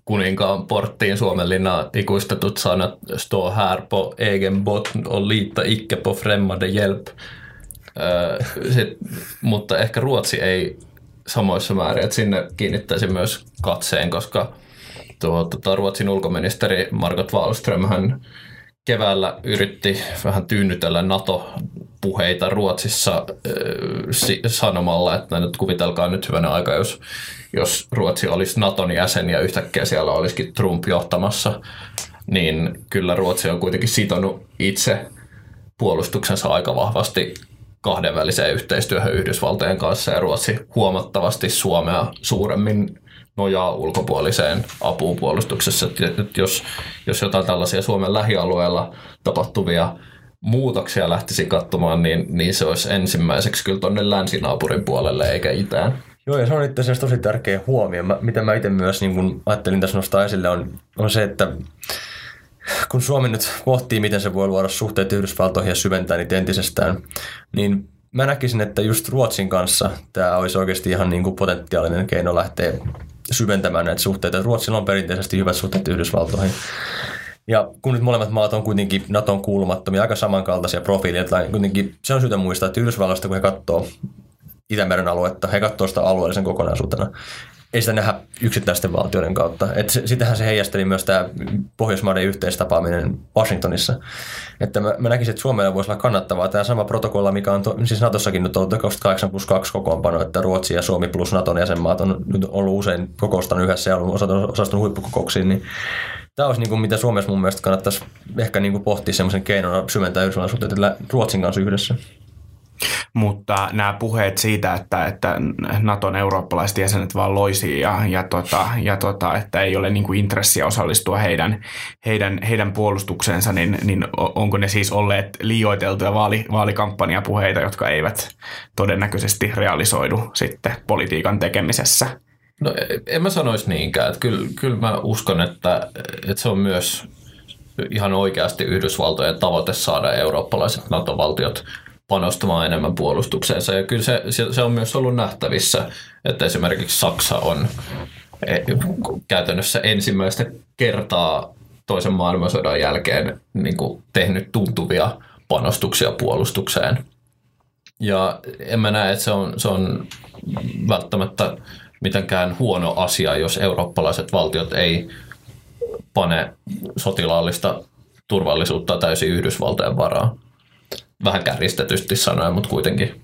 kuninkaan porttiin Suomen linnaa ikuistetut sanat Stå här på egen bot och lita icke på främmande hjälp. Sit, mutta ehkä Ruotsi ei samoissa määrin, että sinne kiinnittäisi myös katseen, koska tuo, tuota, Ruotsin ulkoministeri Margot Wallström hän keväällä yritti vähän tyynnytellä NATO-puheita Ruotsissa äh, sanomalla, että nyt kuvitelkaa nyt hyvänä aika, jos, jos Ruotsi olisi Naton jäsen ja yhtäkkiä siellä olisikin Trump johtamassa, niin kyllä Ruotsi on kuitenkin sitonut itse puolustuksensa aika vahvasti kahdenväliseen yhteistyöhön Yhdysvaltojen kanssa ja Ruotsi huomattavasti Suomea suuremmin nojaa ulkopuoliseen apuun puolustuksessa. Että jos, jos jotain tällaisia Suomen lähialueella tapahtuvia muutoksia lähtisi katsomaan, niin, niin se olisi ensimmäiseksi kyllä tuonne länsinaapurin puolelle eikä itään. Joo, ja se on itse asiassa tosi tärkeä huomio. Mä, mitä mä itse myös niin kun ajattelin tässä nostaa esille, on, on se, että kun Suomi nyt pohtii, miten se voi luoda suhteet Yhdysvaltoihin ja syventää niitä entisestään, niin mä näkisin, että just Ruotsin kanssa tämä olisi oikeasti ihan niin kuin potentiaalinen keino lähteä syventämään näitä suhteita. Ruotsilla on perinteisesti hyvät suhteet Yhdysvaltoihin. Ja kun nyt molemmat maat on kuitenkin Naton kuulumattomia, aika samankaltaisia profiileja, kuitenkin se on syytä muistaa, että Yhdysvalloista kun he katsoo Itämeren aluetta, he katsoo sitä alueellisen kokonaisuutena ei sitä nähdä yksittäisten valtioiden kautta. Et sitähän se heijasteli myös tämä Pohjoismaiden yhteistapaaminen Washingtonissa. Että mä, mä näkisin, että Suomella voisi olla kannattavaa tämä sama protokolla, mikä on to, siis Natossakin nyt ollut 28 plus 2 kokoonpano, että Ruotsi ja Suomi plus Naton jäsenmaat on nyt ollut usein kokoustanut yhdessä ja ollut osastunut huippukokouksiin, niin Tämä olisi niin kuin, mitä Suomessa mun mielestä kannattaisi ehkä niin kuin pohtia semmoisen keinon syventää Yhdysvallan Ruotsin kanssa yhdessä. Mutta nämä puheet siitä, että, että Naton eurooppalaiset jäsenet vaan loisi ja, ja, tota, ja tota, että ei ole niin kuin intressiä osallistua heidän, heidän, heidän puolustukseensa, niin, niin onko ne siis olleet liioiteltuja vaali, vaalikampanjapuheita, jotka eivät todennäköisesti realisoidu sitten politiikan tekemisessä? No en mä sanoisi niinkään. Että kyllä, kyllä mä uskon, että, että se on myös ihan oikeasti Yhdysvaltojen tavoite saada eurooppalaiset NATO-valtiot panostamaan enemmän puolustukseensa. Ja kyllä se, se on myös ollut nähtävissä, että esimerkiksi Saksa on e, käytännössä ensimmäistä kertaa toisen maailmansodan jälkeen niin kuin tehnyt tuntuvia panostuksia puolustukseen. Ja en mä näe, että se on, se on välttämättä mitenkään huono asia, jos eurooppalaiset valtiot ei pane sotilaallista turvallisuutta täysin Yhdysvaltojen varaan vähän kärjistetysti sanoen, mutta kuitenkin.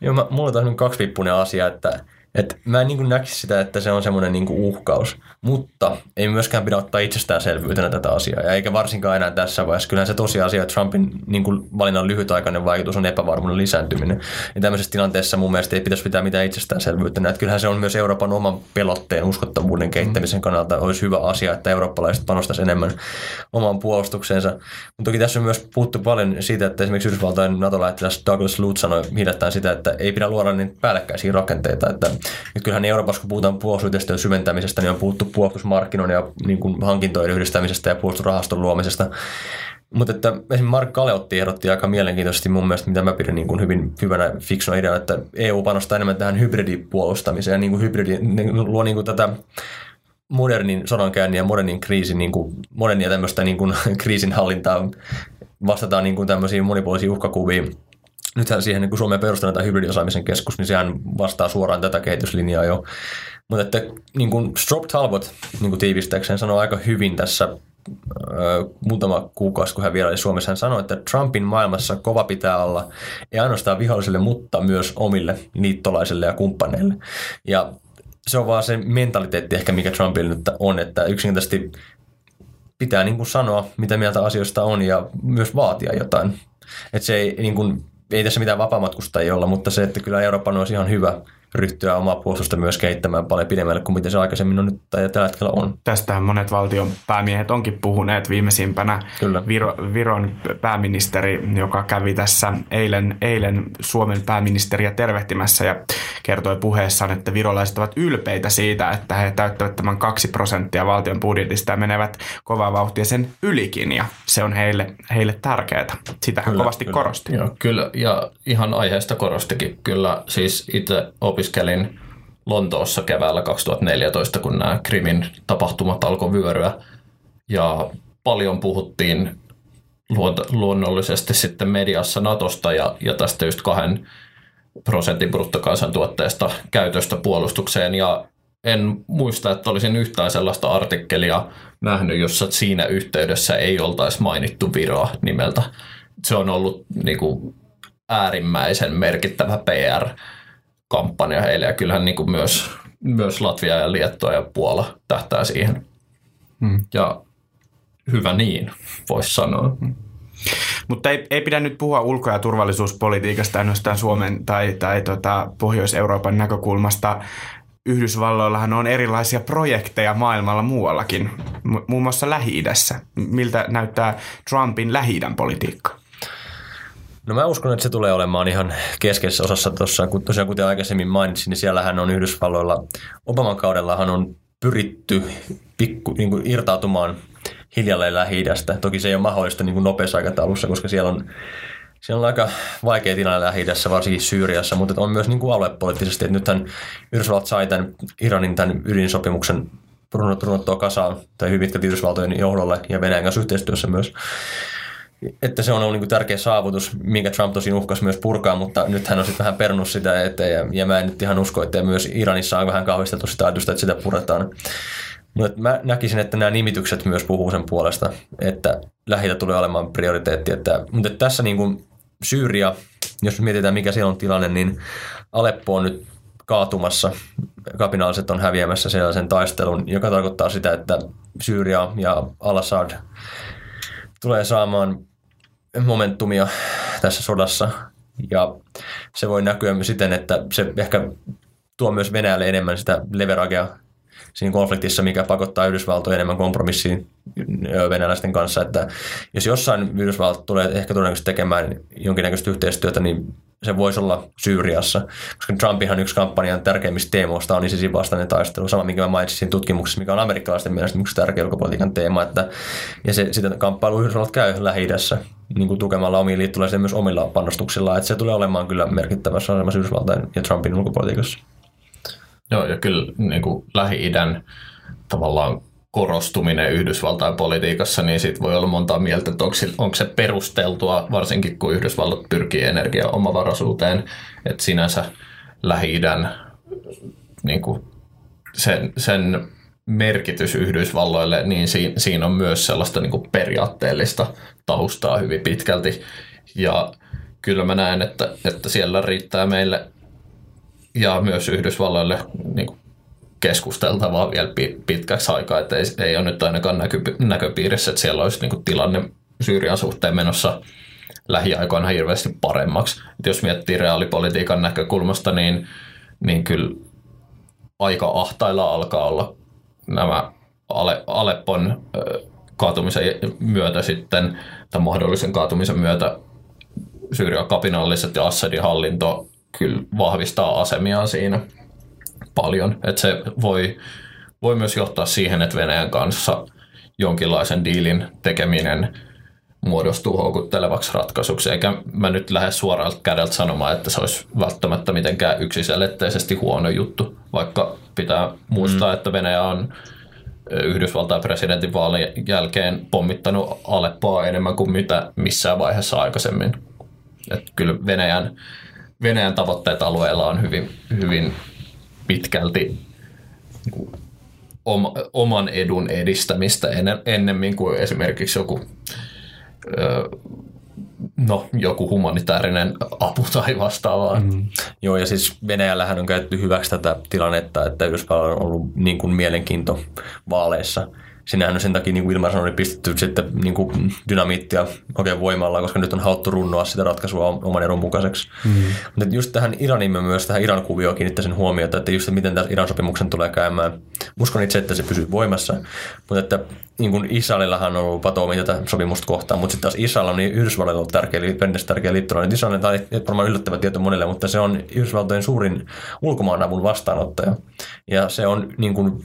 Joo, mä, mulla on kaksipippunen asia, että et mä en niin näkisi sitä, että se on semmoinen niin uhkaus, mutta ei myöskään pidä ottaa itsestäänselvyytenä tätä asiaa, ja eikä varsinkaan enää tässä vaiheessa. Kyllähän se tosiasia, että Trumpin niin valinnan lyhytaikainen vaikutus on epävarmuuden lisääntyminen. Ja tämmöisessä tilanteessa mun mielestä ei pitäisi pitää mitään itsestäänselvyytenä. Että kyllähän se on myös Euroopan oman pelotteen uskottavuuden kehittämisen kannalta olisi hyvä asia, että eurooppalaiset panostaisivat enemmän omaan puolustukseensa. Mutta toki tässä on myös puhuttu paljon siitä, että esimerkiksi Yhdysvaltain NATO-lähettiläs Douglas Lutz sanoi hiljattain sitä, että ei pidä luoda niin päällekkäisiä rakenteita, että nyt kyllähän Euroopassa, kun puhutaan puolustusyhteistyön syventämisestä, niin on puhuttu puolustusmarkkinoiden ja niin kuin hankintojen yhdistämisestä ja puolustusrahaston luomisesta. Mutta että esimerkiksi Mark Kaleotti ehdotti aika mielenkiintoisesti mun mielestä, mitä mä pidän niin kuin hyvin hyvänä fiksuna idea, että EU panostaa enemmän tähän hybridipuolustamiseen ja niin kuin hybridi, luo niin kuin tätä modernin sodankäynnin ja modernin kriisin, niin kuin, modernia tämmöistä niin kuin kriisinhallintaa, vastataan niin kuin tämmöisiin monipuolisiin uhkakuviin nythän siihen niin kun Suomeen perustetaan tämä hybridiosaamisen keskus, niin sehän vastaa suoraan tätä kehityslinjaa jo. Mutta että niin kuin Strop Talbot niin kuin tiivistäkseen sanoi aika hyvin tässä muutama kuukausi, kun hän vieraili Suomessa, hän sanoi, että Trumpin maailmassa kova pitää olla ei ainoastaan vihollisille, mutta myös omille liittolaisille ja kumppaneille. Ja se on vaan se mentaliteetti ehkä, mikä Trumpilla nyt on, että yksinkertaisesti pitää niin kuin sanoa, mitä mieltä asioista on ja myös vaatia jotain. Että se ei, niin kuin, ei tässä mitään vapaamatkustajia olla, mutta se, että kyllä Euroopan olisi ihan hyvä ryhtyä omaa puolustusta myös kehittämään paljon pidemmälle kuin miten se aikaisemmin on nyt tai tällä hetkellä on. Tästähän monet valtion päämiehet onkin puhuneet viimeisimpänä. Kyllä. Viro, Viron pääministeri, joka kävi tässä eilen, eilen Suomen pääministeriä tervehtimässä ja kertoi puheessaan, että virolaiset ovat ylpeitä siitä, että he täyttävät tämän kaksi prosenttia valtion budjetista ja menevät kovaa vauhtia sen ylikin ja se on heille, heille tärkeää. Sitä hän kovasti kyllä. korosti. Joo, kyllä ja ihan aiheesta korostikin. Kyllä siis itse opiskelin Lontoossa keväällä 2014, kun nämä Krimin tapahtumat alkoi vyöryä. Ja paljon puhuttiin luonnollisesti sitten mediassa Natosta ja, ja tästä just kahden prosentin bruttokansantuotteesta käytöstä puolustukseen. Ja en muista, että olisin yhtään sellaista artikkelia nähnyt, jossa siinä yhteydessä ei oltaisi mainittu Viroa nimeltä. Se on ollut niin kuin, äärimmäisen merkittävä PR kampanja heille ja kyllähän niin kuin myös, myös Latvia ja Liettua ja Puola tähtää siihen. Hmm. Ja hyvä niin, voisi sanoa. Hmm. Mutta ei, ei pidä nyt puhua ulko- ja turvallisuuspolitiikasta ainoastaan Suomen tai, tai tota Pohjois-Euroopan näkökulmasta. Yhdysvalloillahan on erilaisia projekteja maailmalla muuallakin, muun muassa Lähi-idässä. Miltä näyttää Trumpin lähi politiikka? No mä uskon, että se tulee olemaan ihan keskeisessä osassa tuossa, kun tosiaan kuten aikaisemmin mainitsin, niin siellähän on Yhdysvalloilla, Obaman kaudellahan on pyritty pikku, niin kuin irtautumaan hiljalleen lähi Toki se ei ole mahdollista niin kuin nopeassa aikataulussa, koska siellä on, siellä on aika vaikea tilanne lähi varsinkin Syyriassa, mutta on myös niin kuin aluepoliittisesti, että nythän Yhdysvallat sai tämän Iranin tämän ydinsopimuksen runnottua kasaan, tai hyvin pitkälti Yhdysvaltojen johdolle ja Venäjän kanssa yhteistyössä myös että se on ollut niin tärkeä saavutus, minkä Trump tosin uhkasi myös purkaa, mutta nyt hän on sitten vähän perunut sitä eteen ja, ja mä en nyt ihan usko, että myös Iranissa on vähän kauhisteltu sitä ajatusta, että sitä puretaan. Mutta mä näkisin, että nämä nimitykset myös puhuu sen puolesta, että lähitä tulee olemaan prioriteetti. Että, mutta että tässä niin kuin Syyria, jos mietitään mikä siellä on tilanne, niin Aleppo on nyt kaatumassa. Kapinaaliset on häviämässä sellaisen taistelun, joka tarkoittaa sitä, että Syyria ja Al-Assad tulee saamaan momentumia tässä sodassa. Ja se voi näkyä siten, että se ehkä tuo myös Venäjälle enemmän sitä leveragea siinä konfliktissa, mikä pakottaa Yhdysvaltoja enemmän kompromissiin venäläisten kanssa. Että jos jossain Yhdysvallat tulee ehkä todennäköisesti tekemään jonkinnäköistä yhteistyötä, niin se voisi olla Syyriassa, koska Trumpihan yksi kampanjan tärkeimmistä teemoista on ISISin vastainen taistelu, sama minkä mä mainitsin tutkimuksessa, mikä on amerikkalaisten mielestä yksi tärkeä ulkopolitiikan teema, että, ja se, sitä kamppailu Yhdysvallat käy lähi niin kuin tukemalla omiin liittolaisia myös omilla panostuksilla, että se tulee olemaan kyllä merkittävässä asemassa Yhdysvaltain ja Trumpin ulkopolitiikassa. Joo, ja kyllä niin kuin Lähi-idän tavallaan korostuminen Yhdysvaltain politiikassa, niin sitten voi olla monta mieltä, että onko se, onko se perusteltua, varsinkin kun Yhdysvallat pyrkii energiaomavaraisuuteen, että sinänsä Lähi-idän niin sen, sen merkitys Yhdysvalloille, niin siinä, siinä on myös sellaista niin kuin periaatteellista taustaa hyvin pitkälti. Ja kyllä mä näen, että, että siellä riittää meille ja myös Yhdysvalloille niin kuin keskusteltavaa vielä pitkäksi aikaa, että ei, ei ole nyt ainakaan näky, näköpiirissä, että siellä olisi niin kuin tilanne Syyrian suhteen menossa lähiaikoina hirveästi paremmaksi. Et jos miettii reaalipolitiikan näkökulmasta, niin, niin kyllä aika ahtailla alkaa olla nämä Ale, Aleppon kaatumisen myötä sitten, tai mahdollisen kaatumisen myötä Syyrian kapinalliset ja Assadin hallinto kyllä vahvistaa asemiaan siinä paljon. Että se voi, voi myös johtaa siihen, että Venäjän kanssa jonkinlaisen diilin tekeminen muodostuu houkuttelevaksi ratkaisuksi. Eikä mä nyt lähde suoraan kädeltä sanomaan, että se olisi välttämättä mitenkään yksiselitteisesti huono juttu, vaikka pitää muistaa, mm. että Venäjä on Yhdysvaltain presidentin vaalien jälkeen pommittanut Aleppoa enemmän kuin mitä missään vaiheessa aikaisemmin. Että kyllä Venäjän, Venäjän tavoitteet alueella on hyvin, hyvin pitkälti niin oma, oman edun edistämistä ennemmin kuin esimerkiksi joku no, joku humanitaarinen apu tai vastaavaa. Mm. Joo, ja siis Venäjällähän on käytetty hyväksi tätä tilannetta, että Yhdysvalloilla on ollut niin kuin mielenkiinto vaaleissa – sinnehän on sen takia, niin kuin Ilmar sanoi, pistetty sitten niin kuin dynamiittia oikein voimalla, koska nyt on haluttu runnoa sitä ratkaisua oman edun mukaiseksi. Mm. Mutta just tähän Iranin myös tähän Iran kuvioon kiinnittäisin huomiota, että just miten tässä Iran sopimuksen tulee käymään. Uskon itse, että se pysyy voimassa, mutta että niin kuin Israelillahan on ollut patoumi tätä sopimusta kohtaan, mutta sitten taas Israel on niin Yhdysvalloilla ollut tärkeä, tärkeä liittolainen. Israel on varmaan yllättävä tieto monelle, mutta se on Yhdysvaltojen suurin ulkomaanavun vastaanottaja. Ja se on niin kuin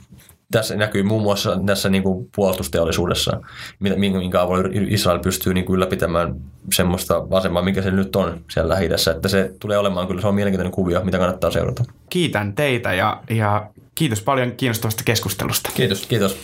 tässä näkyy muun muassa tässä niin kuin puolustusteollisuudessa, minkä avulla Israel pystyy niin kuin ylläpitämään semmoista asemaa, mikä se nyt on siellä lähi että se tulee olemaan kyllä, se on mielenkiintoinen kuvio, mitä kannattaa seurata. Kiitän teitä ja, ja kiitos paljon kiinnostavasta keskustelusta. Kiitos. Kiitos.